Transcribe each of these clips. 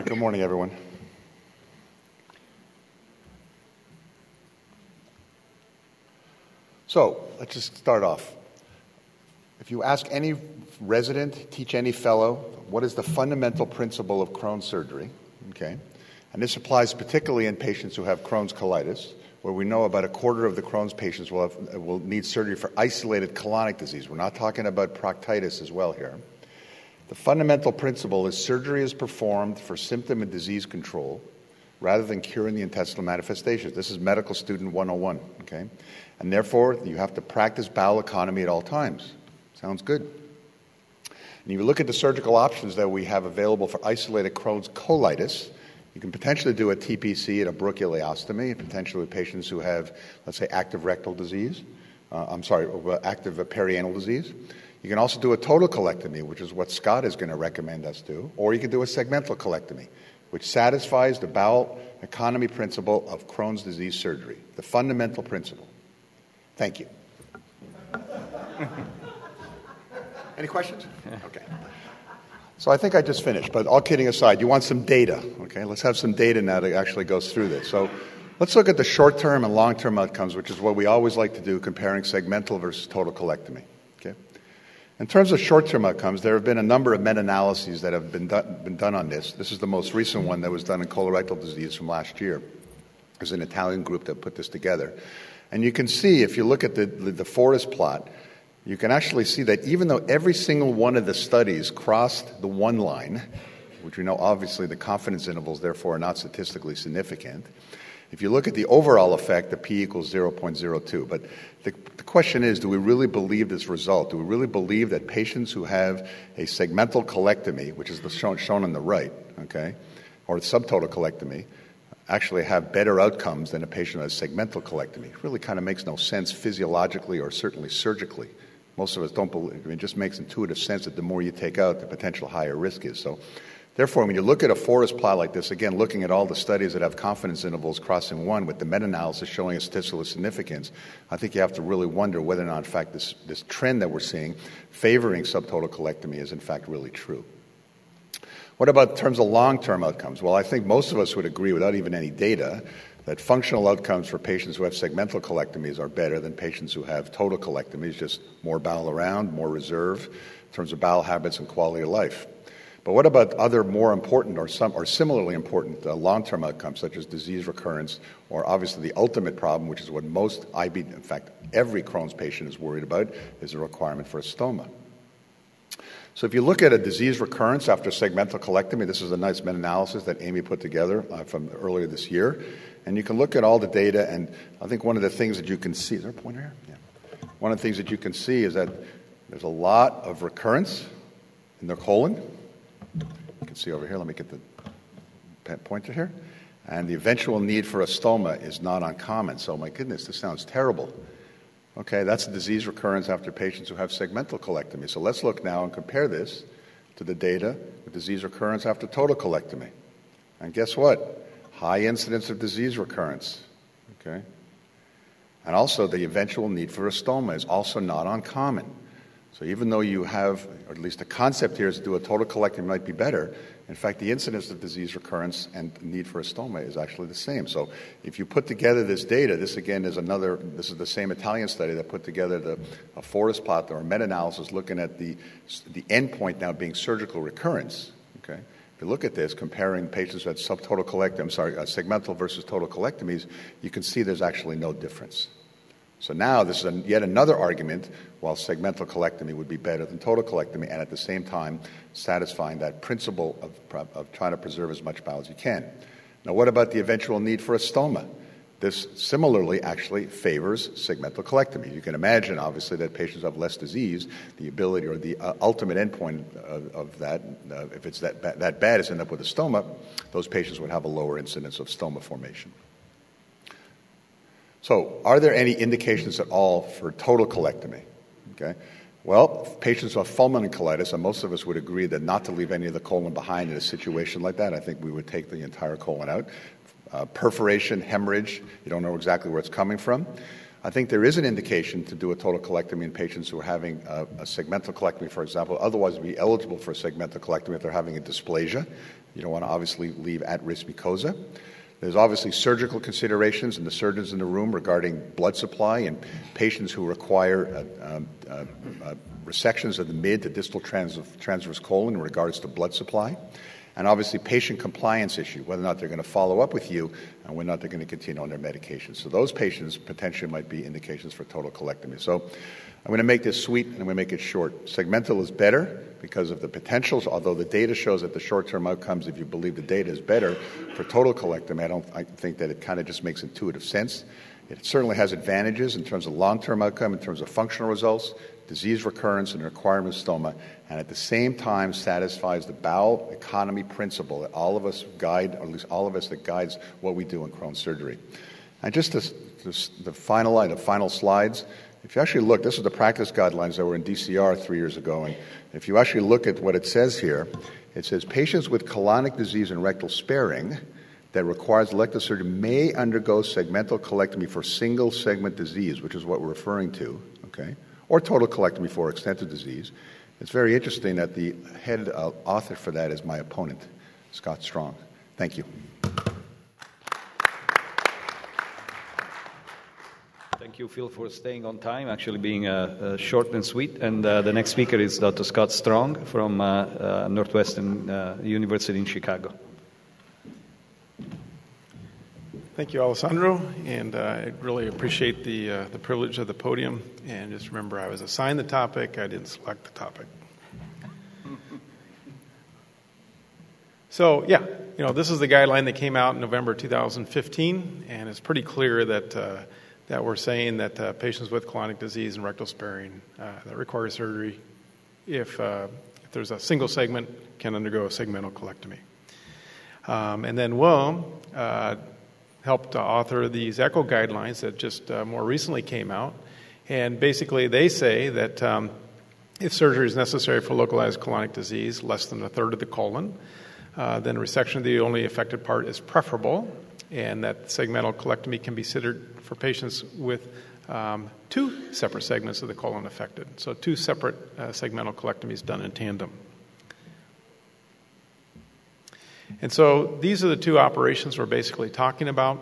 right, good morning, everyone. So let's just start off. If you ask any resident, teach any fellow, what is the fundamental principle of Crohn's surgery? Okay. And this applies particularly in patients who have Crohn's colitis, where we know about a quarter of the Crohn's patients will, have, will need surgery for isolated colonic disease. We're not talking about proctitis as well here. The fundamental principle is surgery is performed for symptom and disease control rather than curing the intestinal manifestations. This is medical student 101, okay? And therefore, you have to practice bowel economy at all times. Sounds good. And if you look at the surgical options that we have available for isolated Crohn's colitis, you can potentially do a TPC and a Brooke ileostomy, potentially with patients who have, let's say, active rectal disease. Uh, I'm sorry, active perianal disease. You can also do a total colectomy, which is what Scott is going to recommend us do, or you can do a segmental colectomy, which satisfies the bowel economy principle of Crohn's disease surgery, the fundamental principle. Thank you. Any questions? Okay. So I think I just finished, but all kidding aside, you want some data, okay? Let's have some data now that actually goes through this. So let's look at the short term and long term outcomes, which is what we always like to do, comparing segmental versus total colectomy. In terms of short term outcomes, there have been a number of meta analyses that have been, do- been done on this. This is the most recent one that was done in colorectal disease from last year. There's an Italian group that put this together. And you can see, if you look at the, the, the forest plot, you can actually see that even though every single one of the studies crossed the one line, which we know obviously the confidence intervals therefore are not statistically significant, if you look at the overall effect, the p equals 0.02. But the, the, question is do we really believe this result? Do we really believe that patients who have a segmental colectomy, which is shown, shown on the right, okay, or subtotal colectomy, actually have better outcomes than a patient who has segmental colectomy? It really kind of makes no sense physiologically or certainly surgically. Most of us don't believe. I mean, it just makes intuitive sense that the more you take out, the potential higher risk is. So, therefore, when you look at a forest plot like this, again, looking at all the studies that have confidence intervals crossing one with the meta-analysis showing a statistical significance, I think you have to really wonder whether or not, in fact, this, this trend that we're seeing favoring subtotal colectomy is, in fact, really true. What about in terms of long-term outcomes? Well, I think most of us would agree, without even any data, that functional outcomes for patients who have segmental colectomies are better than patients who have total colectomies, just more bowel around, more reserve in terms of bowel habits and quality of life. But what about other more important or some or similarly important uh, long-term outcomes such as disease recurrence or obviously the ultimate problem, which is what most IB, in fact, every Crohn's patient is worried about, is the requirement for a stoma. So if you look at a disease recurrence after segmental colectomy, this is a nice meta-analysis that Amy put together uh, from earlier this year. And you can look at all the data, and I think one of the things that you can see is there a pointer here? Yeah. One of the things that you can see is that there's a lot of recurrence in the colon. You can see over here, let me get the pointer here. And the eventual need for a stoma is not uncommon. So, my goodness, this sounds terrible. Okay, that's a disease recurrence after patients who have segmental colectomy. So, let's look now and compare this to the data with disease recurrence after total colectomy. And guess what? high incidence of disease recurrence. Okay? And also, the eventual need for a stoma is also not uncommon. So, even though you have, or at least the concept here is to do a total colectomy might be better, in fact, the incidence of disease recurrence and need for a stoma is actually the same. So, if you put together this data, this again is another, this is the same Italian study that put together the, a forest plot or a meta analysis looking at the, the endpoint now being surgical recurrence. Okay? If you look at this, comparing patients who had subtotal colectomy, I'm sorry, uh, segmental versus total colectomies, you can see there's actually no difference. So now this is a, yet another argument while segmental colectomy would be better than total colectomy and at the same time satisfying that principle of, of trying to preserve as much bowel as you can. Now, what about the eventual need for a stoma? This similarly actually favors segmental colectomy. You can imagine, obviously, that patients have less disease. The ability or the uh, ultimate endpoint of, of that, uh, if it's that, ba- that bad, is end up with a stoma, those patients would have a lower incidence of stoma formation. So, are there any indications at all for total colectomy? Okay. Well, patients with fulminant colitis, and most of us would agree that not to leave any of the colon behind in a situation like that. I think we would take the entire colon out uh, perforation, hemorrhage. You don't know exactly where it's coming from. I think there is an indication to do a total colectomy in patients who are having a, a segmental colectomy, for example. Otherwise, be eligible for a segmental colectomy if they're having a dysplasia. You don't want to obviously leave at risk mucosa. There's obviously surgical considerations and the surgeons in the room regarding blood supply and patients who require uh, um, uh, uh, resections of the mid to distal trans- transverse colon in regards to blood supply. And obviously, patient compliance issue, whether or not they're going to follow up with you and whether or not they're going to continue on their medication. So, those patients potentially might be indications for total colectomy. So, I'm going to make this sweet and I'm going to make it short. Segmental is better because of the potentials, although the data shows that the short term outcomes, if you believe the data is better for total colectomy, I don't I think that it kind of just makes intuitive sense. It certainly has advantages in terms of long term outcome, in terms of functional results, disease recurrence, and requirement of stoma, and at the same time satisfies the bowel economy principle that all of us guide, or at least all of us that guides what we do in Crohn's surgery. And just the final, the final slides. If you actually look, this is the practice guidelines that were in DCR three years ago, and if you actually look at what it says here, it says patients with colonic disease and rectal sparing that requires elective surgery may undergo segmental colectomy for single segment disease, which is what we're referring to, okay, or total colectomy for extensive disease. It's very interesting that the head uh, author for that is my opponent, Scott Strong. Thank you. Thank you, Phil, for staying on time, actually being uh, uh, short and sweet. And uh, the next speaker is Dr. Scott Strong from uh, uh, Northwestern University in Chicago. Thank you, Alessandro, and I really appreciate the, the privilege of the podium. And just remember, I was assigned the topic, I didn't select the topic. So, yeah, you know, this is the guideline that came out in November 2015, and it's pretty clear that that we're saying that uh, patients with colonic disease and rectal sparing uh, that require surgery, if, uh, if, there's a single segment, can undergo a segmental colectomy. Um, and then well, uh, helped author these ECCO guidelines that just uh, more recently came out. And basically, they say that um, if surgery is necessary for localized colonic disease, less than a third of the colon, uh, then resection of the only affected part is preferable, and that segmental colectomy can be considered for patients with um, two separate segments of the colon affected. So, two separate uh, segmental colectomies done in tandem. And so, these are the two operations we're basically talking about.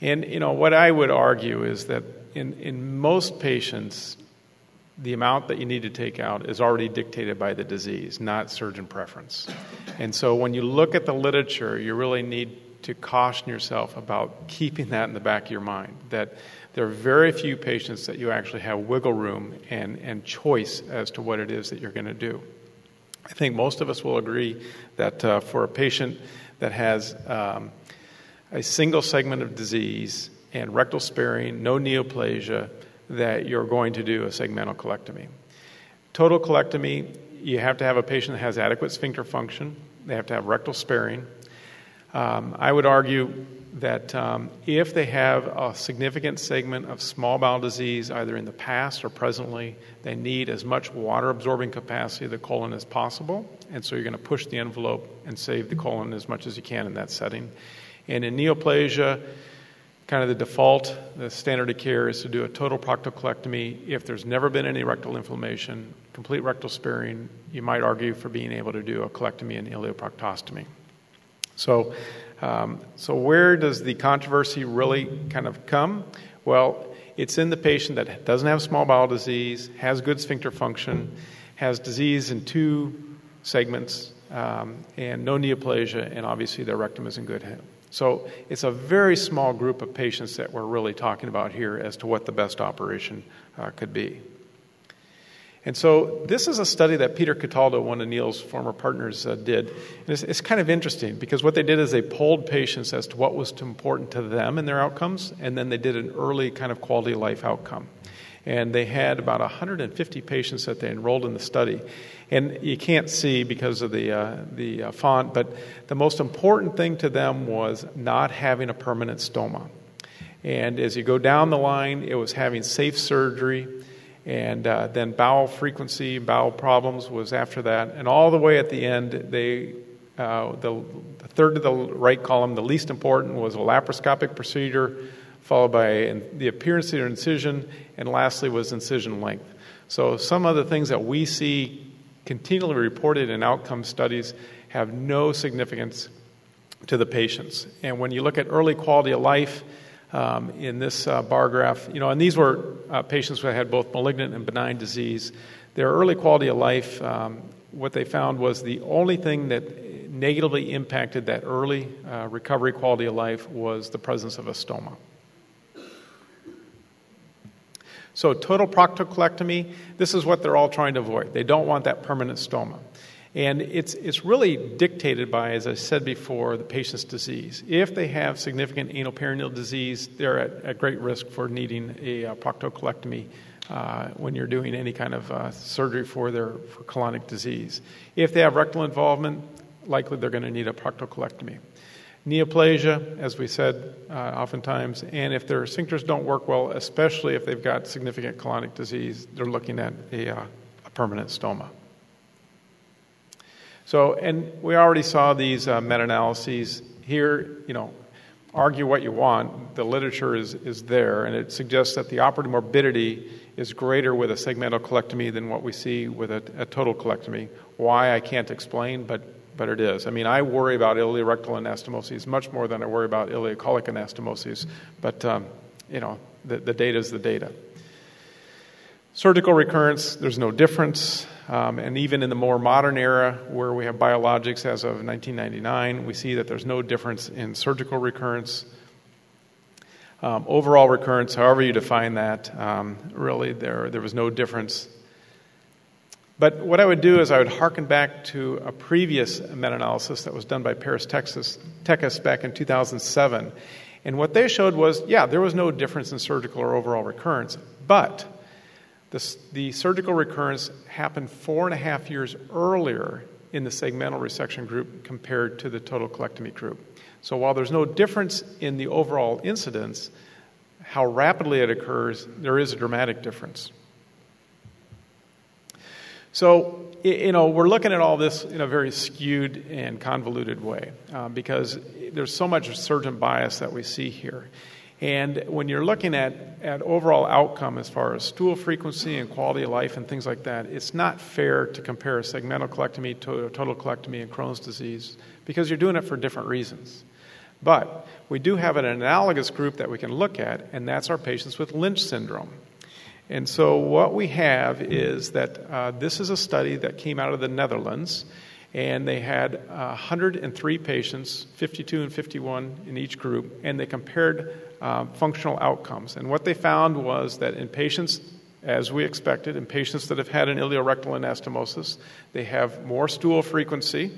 And, you know, what I would argue is that in, in most patients, the amount that you need to take out is already dictated by the disease, not surgeon preference. And so, when you look at the literature, you really need to caution yourself about keeping that in the back of your mind that there are very few patients that you actually have wiggle room and, and choice as to what it is that you're going to do. I think most of us will agree that uh, for a patient that has um, a single segment of disease and rectal sparing, no neoplasia, that you're going to do a segmental colectomy. Total colectomy, you have to have a patient that has adequate sphincter function, they have to have rectal sparing, um, I would argue that um, if they have a significant segment of small bowel disease, either in the past or presently, they need as much water absorbing capacity of the colon as possible. And so you're going to push the envelope and save the colon as much as you can in that setting. And in neoplasia, kind of the default, the standard of care is to do a total proctocolectomy. If there's never been any rectal inflammation, complete rectal sparing, you might argue for being able to do a colectomy and ileoproctostomy. So, um, so where does the controversy really kind of come? Well, it's in the patient that doesn't have small bowel disease, has good sphincter function, has disease in two segments, um, and no neoplasia, and obviously their rectum is in good health. So it's a very small group of patients that we're really talking about here as to what the best operation uh, could be. And so this is a study that Peter Cataldo, one of Neil's former partners, uh, did. And it's, it's, kind of interesting because what they did is they polled patients as to what was important to them in their outcomes, and then they did an early kind of quality of life outcome. And they had about 150 patients that they enrolled in the study. And you can't see because of the, uh, the uh, font, but the most important thing to them was not having a permanent stoma. And as you go down the line, it was having safe surgery and uh, then bowel frequency, bowel problems was after that, and all the way at the end, they uh, the, the, third to the right column, the least important, was a laparoscopic procedure, followed by the appearance of your incision, and lastly was incision length. So some of the things that we see continually reported in outcome studies have no significance to the patients. And when you look at early quality of life um, in this uh, bar graph, you know, and these were uh, patients who had both malignant and benign disease, their early quality of life, um, what they found was the only thing that negatively impacted that early uh, recovery quality of life was the presence of a stoma. So, total proctocolectomy, this is what they're all trying to avoid. They don't want that permanent stoma. And it's, it's really dictated by, as I said before, the patient's disease. If they have significant anal perineal disease, they're at, at great risk for needing a uh, proctocolectomy uh, when you're doing any kind of uh, surgery for their for colonic disease. If they have rectal involvement, likely they're going to need a proctocolectomy. Neoplasia, as we said uh, oftentimes, and if their sphincters don't work well, especially if they've got significant colonic disease, they're looking at a, uh, a permanent stoma. So, and we already saw these uh, meta analyses here, you know, argue what you want. The literature is, is there, and it suggests that the operative morbidity is greater with a segmental colectomy than what we see with a, a total colectomy. Why, I can't explain, but, but it is. I mean, I worry about ileorectal anastomoses much more than I worry about ileocolic anastomoses, but, um, you know, the, the data is the data. Surgical recurrence, there's no difference. Um, and even in the more modern era, where we have biologics as of 1999, we see that there's no difference in surgical recurrence. Um, overall recurrence, however you define that, um, really there, there was no difference. But what I would do is I would harken back to a previous meta analysis that was done by Paris, Texas, Tekkis back in 2007. And what they showed was yeah, there was no difference in surgical or overall recurrence, but the, the surgical recurrence happened four and a half years earlier in the segmental resection group compared to the total colectomy group. So while there's no difference in the overall incidence, how rapidly it occurs, there is a dramatic difference. So, you know, we're looking at all this in a very skewed and convoluted way uh, because there's so much surgeon bias that we see here. And when you're looking at, at overall outcome as far as stool frequency and quality of life and things like that, it's not fair to compare segmental colectomy to total colectomy and Crohn's disease because you're doing it for different reasons. But we do have an analogous group that we can look at, and that's our patients with Lynch syndrome. And so, what we have is that uh, this is a study that came out of the Netherlands, and they had uh, 103 patients, 52 and 51 in each group, and they compared uh, functional outcomes. And what they found was that in patients, as we expected, in patients that have had an ileorectal anastomosis, they have more stool frequency,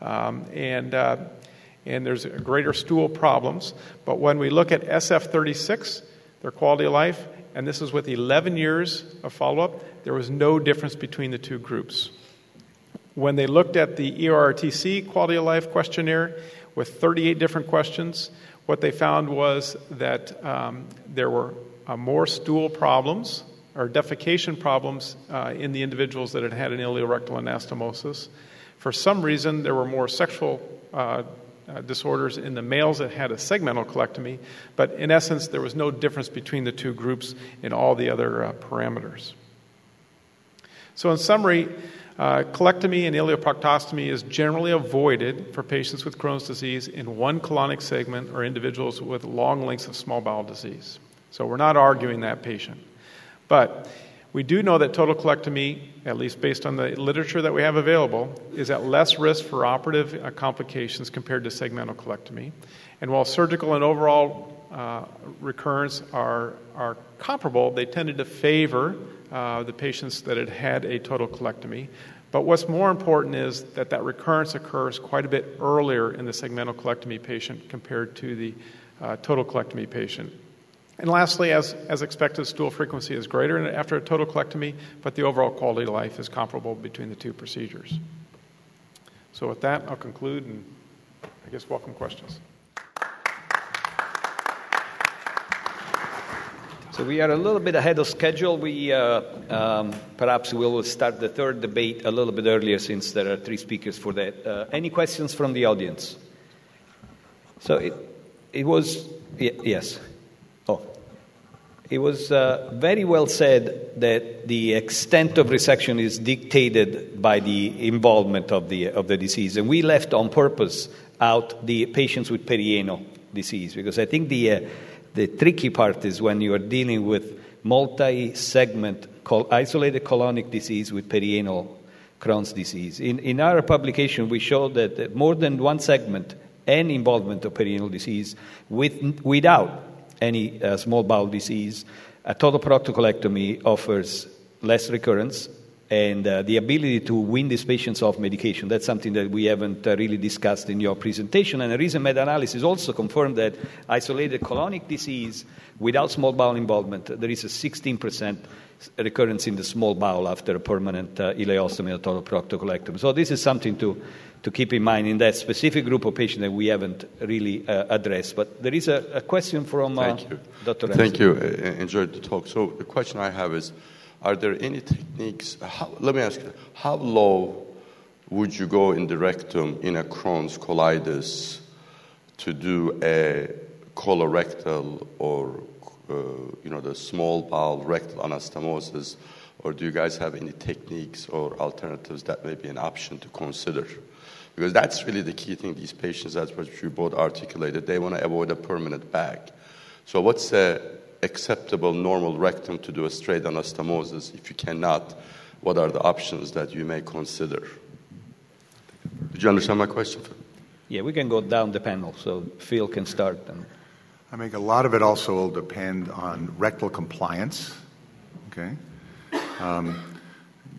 um, and uh, and there's greater stool problems. But when we look at SF36, their quality of life, and this is with 11 years of follow up, there was no difference between the two groups. When they looked at the EORTC quality of life questionnaire with 38 different questions, what they found was that um, there were uh, more stool problems or defecation problems uh, in the individuals that had had an ileorectal anastomosis. For some reason, there were more sexual uh, uh, disorders in the males that had a segmental colectomy, but in essence, there was no difference between the two groups in all the other uh, parameters. So, in summary, uh, colectomy and ileoproctostomy is generally avoided for patients with Crohn's disease in one colonic segment or individuals with long lengths of small bowel disease. So we're not arguing that patient. But we do know that total colectomy, at least based on the literature that we have available, is at less risk for operative uh, complications compared to segmental colectomy. And while surgical and overall uh, recurrence are, are comparable, they tended to favor uh, the patients that had had a total colectomy. But what's more important is that that recurrence occurs quite a bit earlier in the segmental colectomy patient compared to the uh, total colectomy patient. And lastly, as, as expected, stool frequency is greater after a total colectomy, but the overall quality of life is comparable between the two procedures. So, with that, I'll conclude and I guess welcome questions. So we are a little bit ahead of schedule. We uh, um, perhaps we will start the third debate a little bit earlier since there are three speakers for that. Uh, any questions from the audience? So it, it was yes. Oh. It was uh, very well said that the extent of resection is dictated by the involvement of the, of the disease. And we left on purpose out the patients with perianal disease because I think the, uh, the tricky part is when you are dealing with multi segment isolated colonic disease with perianal Crohn's disease. In, in our publication, we showed that more than one segment and involvement of perianal disease with, without any uh, small bowel disease. A total proctocolectomy offers less recurrence and uh, the ability to win these patients off medication. That's something that we haven't uh, really discussed in your presentation. And a recent meta analysis also confirmed that isolated colonic disease without small bowel involvement, there is a 16% recurrence in the small bowel after a permanent uh, ileostomy or total proctocolectomy. So, this is something to to keep in mind in that specific group of patients that we haven't really uh, addressed. But there is a, a question from uh, Thank you. Dr. Thank you. I enjoyed the talk. So the question I have is, are there any techniques? How, let me ask you, how low would you go in the rectum in a Crohn's colitis to do a colorectal or uh, you know the small bowel rectal anastomosis, or do you guys have any techniques or alternatives that may be an option to consider? Because that's really the key thing. These patients, that's what you both articulated, they want to avoid a permanent bag. So, what's the acceptable normal rectum to do a straight anastomosis? If you cannot, what are the options that you may consider? Did you understand my question? Yeah, we can go down the panel so Phil can start. And... I think a lot of it also will depend on rectal compliance. Okay. Um,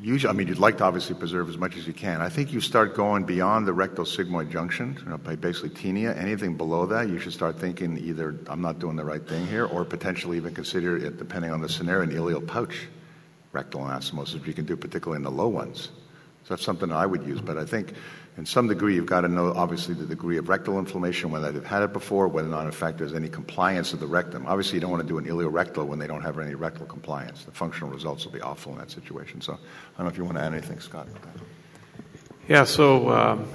usually, I mean, you'd like to obviously preserve as much as you can. I think you start going beyond the rectal sigmoid junction, you know, by basically taenia. Anything below that, you should start thinking either I'm not doing the right thing here, or potentially even consider it, depending on the scenario, an ileal pouch rectal anastomosis, which you can do particularly in the low ones. So that's something I would use. But I think in some degree, you've got to know obviously the degree of rectal inflammation, whether they've had it before, whether or not in fact there's any compliance of the rectum. Obviously, you don't want to do an ileorectal when they don't have any rectal compliance. The functional results will be awful in that situation. So I don't know if you want to add anything, Scott. Yeah, so um,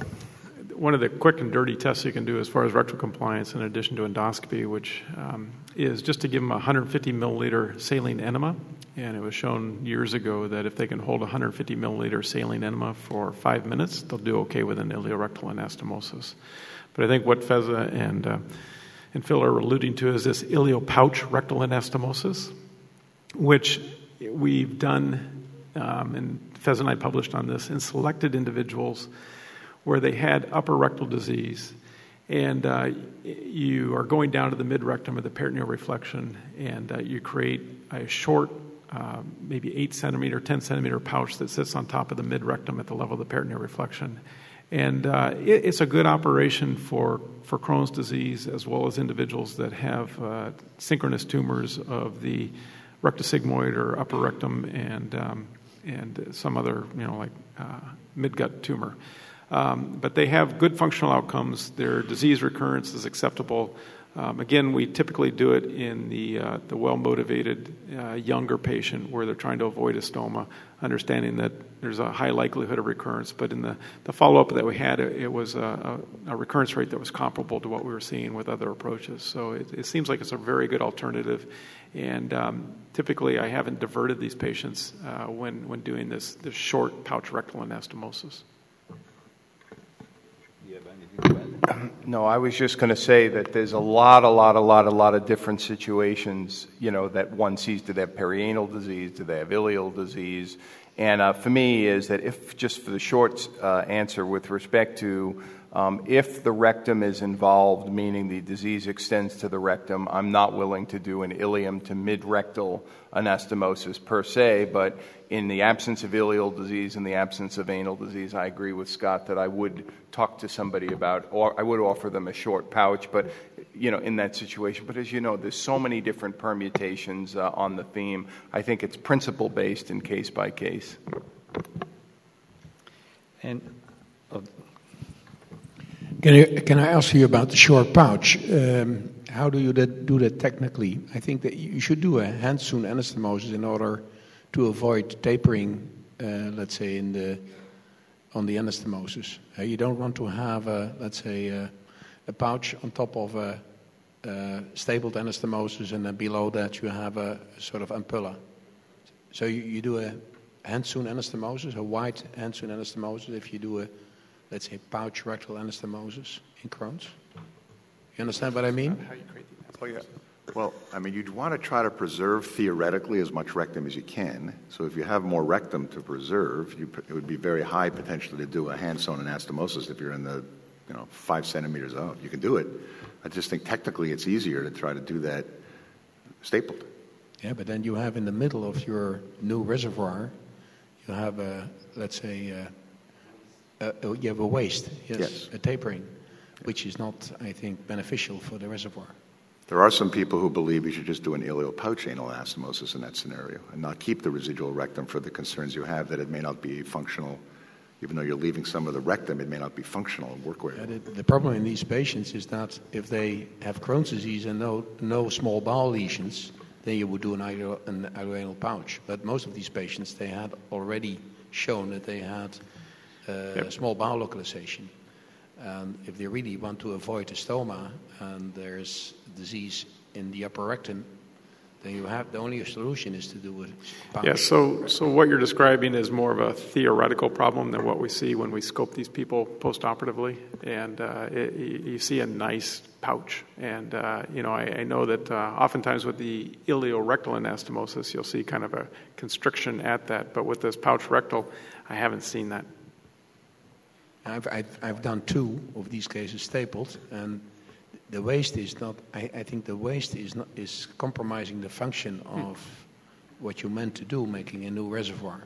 one of the quick and dirty tests you can do as far as rectal compliance, in addition to endoscopy, which um, is just to give them a 150 milliliter saline enema. And it was shown years ago that if they can hold 150 milliliter saline enema for five minutes, they'll do okay with an ileorectal anastomosis. But I think what Feza and, uh, and Phil are alluding to is this ileopouch rectal anastomosis, which we've done, um, and Fez and I published on this, in selected individuals where they had upper rectal disease and uh, you are going down to the mid rectum of the peritoneal reflection, and uh, you create a short, uh, maybe 8 centimeter, 10 centimeter pouch that sits on top of the mid rectum at the level of the peritoneal reflection. And uh, it, it's a good operation for, for Crohn's disease as well as individuals that have uh, synchronous tumors of the rectosigmoid or upper rectum and, um, and some other, you know, like uh, midgut tumor. Um, but they have good functional outcomes. Their disease recurrence is acceptable. Um, again, we typically do it in the, uh, the well motivated uh, younger patient where they're trying to avoid a stoma, understanding that there's a high likelihood of recurrence. But in the, the follow up that we had, it, it was a, a, a, recurrence rate that was comparable to what we were seeing with other approaches. So it, it seems like it's a very good alternative. And um, typically, I haven't diverted these patients uh, when, when doing this, this short pouch rectal anastomosis. No, I was just going to say that there's a lot, a lot, a lot, a lot of different situations, you know, that one sees. Do they have perianal disease? Do they have ileal disease? And uh, for me, is that if just for the short uh, answer with respect to um, if the rectum is involved, meaning the disease extends to the rectum, I'm not willing to do an ileum to mid rectal anastomosis per se, but in the absence of ileal disease, in the absence of anal disease, I agree with Scott that I would talk to somebody about, or I would offer them a short pouch, but you know, in that situation. But as you know, there's so many different permutations uh, on the theme. I think it's principle based and case by case. And uh, can, I, can I ask you about the short pouch? Um, how do you that, do that technically? I think that you should do a hand-sewn anastomosis in order to avoid tapering, uh, let's say, in the on the anastomosis. Uh, you don't want to have, a, let's say, a, a, pouch on top of a uh, stapled anastomosis, and then below that you have a sort of ampulla. So you, you do a hand-sewn anastomosis, a wide hand-sewn anastomosis, if you do a, let's say, pouch rectal anastomosis in Crohn's. You understand what I mean? Oh, yeah. Well, I mean, you'd want to try to preserve theoretically as much rectum as you can. So if you have more rectum to preserve, you, it would be very high potentially to do a hand-sewn anastomosis if you're in the, you know, five centimeters out. You can do it. I just think technically it's easier to try to do that stapled. Yeah, but then you have in the middle of your new reservoir, you have a, let's say, uh, a, a, you have a waist, yes, Yes. a tapering, which is not, I think, beneficial for the reservoir. There are some people who believe you should just do an ileopouch anal anastomosis in that scenario and not keep the residual rectum for the concerns you have that it may not be functional. Even though you're leaving some of the rectum, it may not be functional and work Yeah, well. the, the problem in these patients is that if they have Crohn's disease and no, no small bowel lesions, then you would do an, ileal, an ileoanal pouch. But most of these patients, they had already shown that they had uh, small bowel localization. And if they really want to avoid a stoma and there's disease in the upper rectum, then you have the only solution is to do pouch. Yeah, so, so what you're describing is more of a theoretical problem than what we see when we scope these people postoperatively. And uh, it, you you see a nice pouch. And, uh, you know, I, I know that uh, oftentimes with the ileorectal anastomosis, you'll see kind of a constriction at that. But with this pouch rectal, I haven't seen that. I've, I've, I've done two of these cases stapled, and the waist is not. I, I think the waist is not is compromising the function of what you meant to do, making a new reservoir.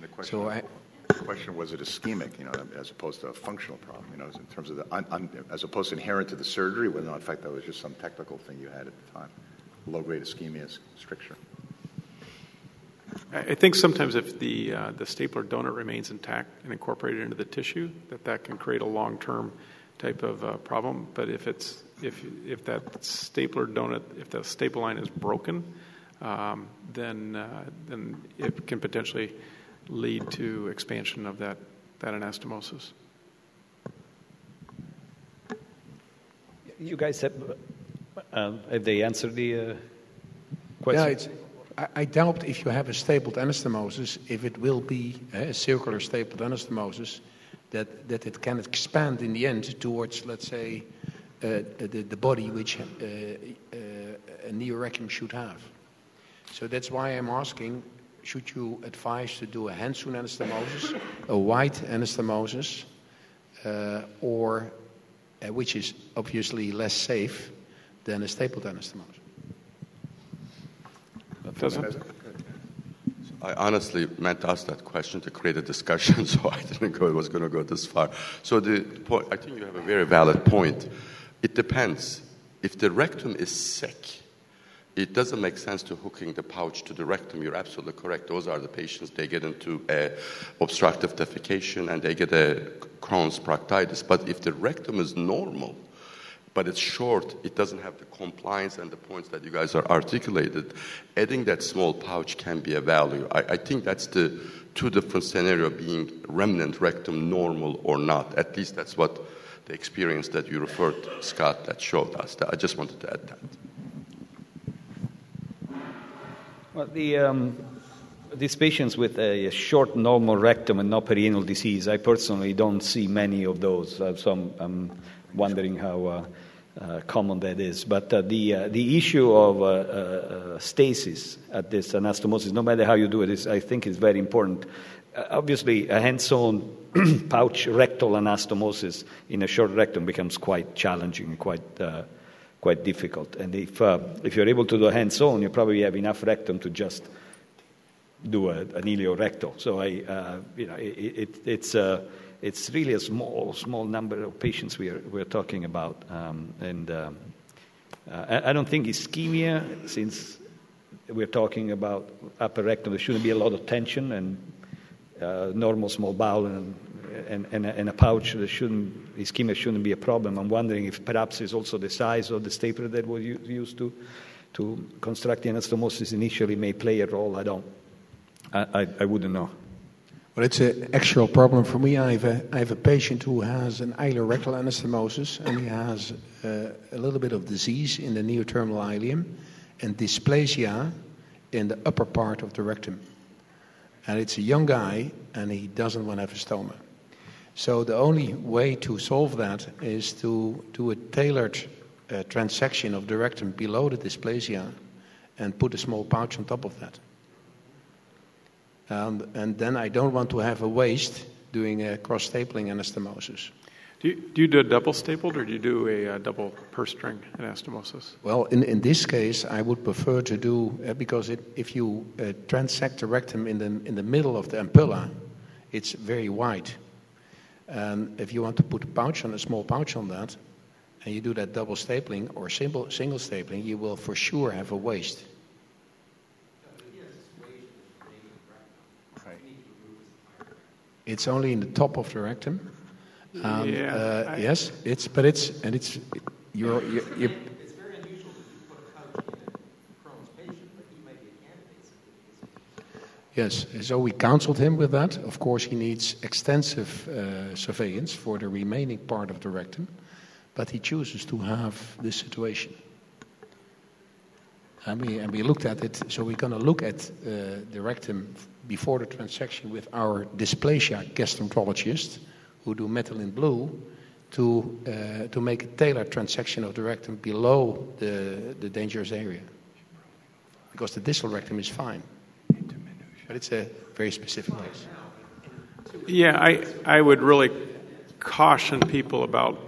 The question, So I, the question was it ischemic, you know, as opposed to a functional problem, you know, in terms of the, un, un, as opposed to inherent to the surgery, whether or not, in fact, that was just some technical thing you had at the time. Low-grade ischemia stricture. I I think sometimes if the, uh, the stapler donut remains intact and incorporated into the tissue, that that can create a long-term type of uh, problem. But if it's if if that stapler donut, if the staple line is broken, um, then uh, then it can potentially lead to expansion of that that anastomosis. You guys have, uh, have they answered the uh, yeah, question? it's, I, I doubt if you have a stapled anastomosis, if it will be uh, a circular stapled anastomosis, that, that it can expand in the end towards, let's say, uh, the, the body which uh, uh, a neorectum should have. So that's why I'm asking, should you advise to do a hand-sewn anastomosis, a white anastomosis, uh, or uh, which is obviously less safe than a stapled anastomosis? Doesn't I honestly meant to ask that question to create a discussion, so I didn't go. It was going to go this far. So the point, I think you have a very valid point. It depends. If the rectum is sick, it doesn't make sense to hooking the pouch to the rectum. You're absolutely correct. Those are the patients. They get into a obstructive defecation and they get a Crohn's proctitis. But if the rectum is normal, but it's short, it doesn't have the compliance and the points that you guys are articulated. Adding that small pouch can be a value. I, I think that's the two different scenario being remnant rectum normal or not. At least that's what the experience that you referred to, Scott, that showed us. I just wanted to add that. Well, the, um, these patients with a short normal rectum and no perianal disease, I personally don't see many of those. Uh, so I'm, I'm wondering how uh, uh, common that is. But uh, the, uh, the issue of uh, uh, stasis at this anastomosis, no matter how you do it, is, I think is very important. Uh, obviously, a hand-sewn pouch rectal anastomosis in a short rectum becomes quite challenging quite uh, quite difficult. And if, uh, if you're able to do a hand-sewn, you probably have enough rectum to just do a, an ileorectal. So I, uh, you know, it, it, it's, uh, it's really a small, small number of patients we are, we're talking about. Um, and um, uh, I, I don't think ischemia, since we're talking about upper rectum, there shouldn't be a lot of tension and uh, normal small bowel and, and, and, a, and a pouch that shouldn't, ischemia shouldn't be a problem. I'm wondering if perhaps it's also the size of the stapler that was used to, to construct the anastomosis initially may play a role. I don't, I, I, I wouldn't know. Well, it's an actual problem for me. I have a, I have a patient who has an ileorectal anastomosis, and he has uh, a little bit of disease in the neoterminal ileum and dysplasia in the upper part of the rectum. And it's a young guy, and he doesn't want to have a stoma. So the only way to solve that is to do a tailored uh, transection of the rectum below the dysplasia and put a small pouch on top of that. And, and then I don't want to have a waist doing a cross stapling anastomosis. Do you, do you do a double stapled or do you do a, uh double purse string anastomosis? Well, in, in this case, I would prefer to do, uh, because it, if you uh, transect the rectum in the, in the middle of the ampulla, it's very wide. And if you want to put a pouch on, a small pouch on that, and you do that double stapling or single, single stapling, you will for sure have a waist. It's only in the top of the rectum. Um, Yeah, uh, I- yes, it's but it's and it's you're, you're, you're It's very unusual that you put a pouch in a Crohn's patient, but he might be a candidate. simply because Yes, so we counseled him with that. Of course, he needs extensive uh, surveillance for the remaining part of the rectum, but he chooses to have this situation. And we, and we looked at it, so we're going to look at uh, the rectum before the transection with our dysplasia gastroenterologist, who do methylene blue, to, uh, to make a tailored transection of the rectum below the, the dangerous area. Because the distal rectum is fine. But it's a very specific case. Yeah, I, I would really caution people about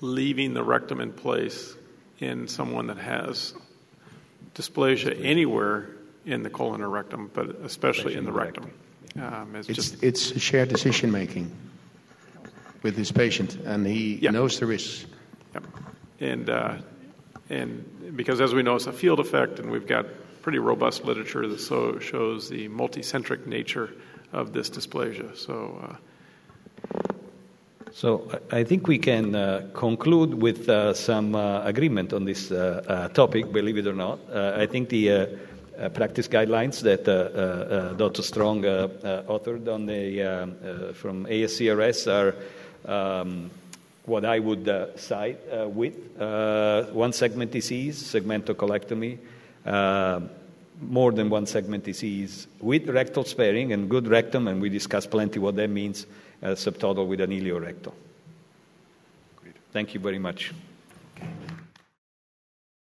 leaving the rectum in place in someone that has dysplasia anywhere in the colon or rectum, but especially in the rectum. Um, it's It's, just it's a shared decision making with his patient, and he Yeah. knows the risks. Yep. And, uh, and because as we know, it's a field effect, and we've got pretty robust literature that so shows the multicentric nature of this dysplasia. So, uh, So I I think we can uh, conclude with uh, some uh, agreement on this uh, uh, topic, believe it or not. Uh, I think the uh, uh, practice guidelines that uh, uh, uh, Dr. Strong uh, uh, authored on the, um, uh, from ASCRS are um, what I would uh, cite uh, with uh, one segment disease, segmentocolectomy, uh, more than one segment disease with rectal sparing and good rectum, and we discussed plenty what that means, uh, subtotal with an ileorectal. Thank you very much.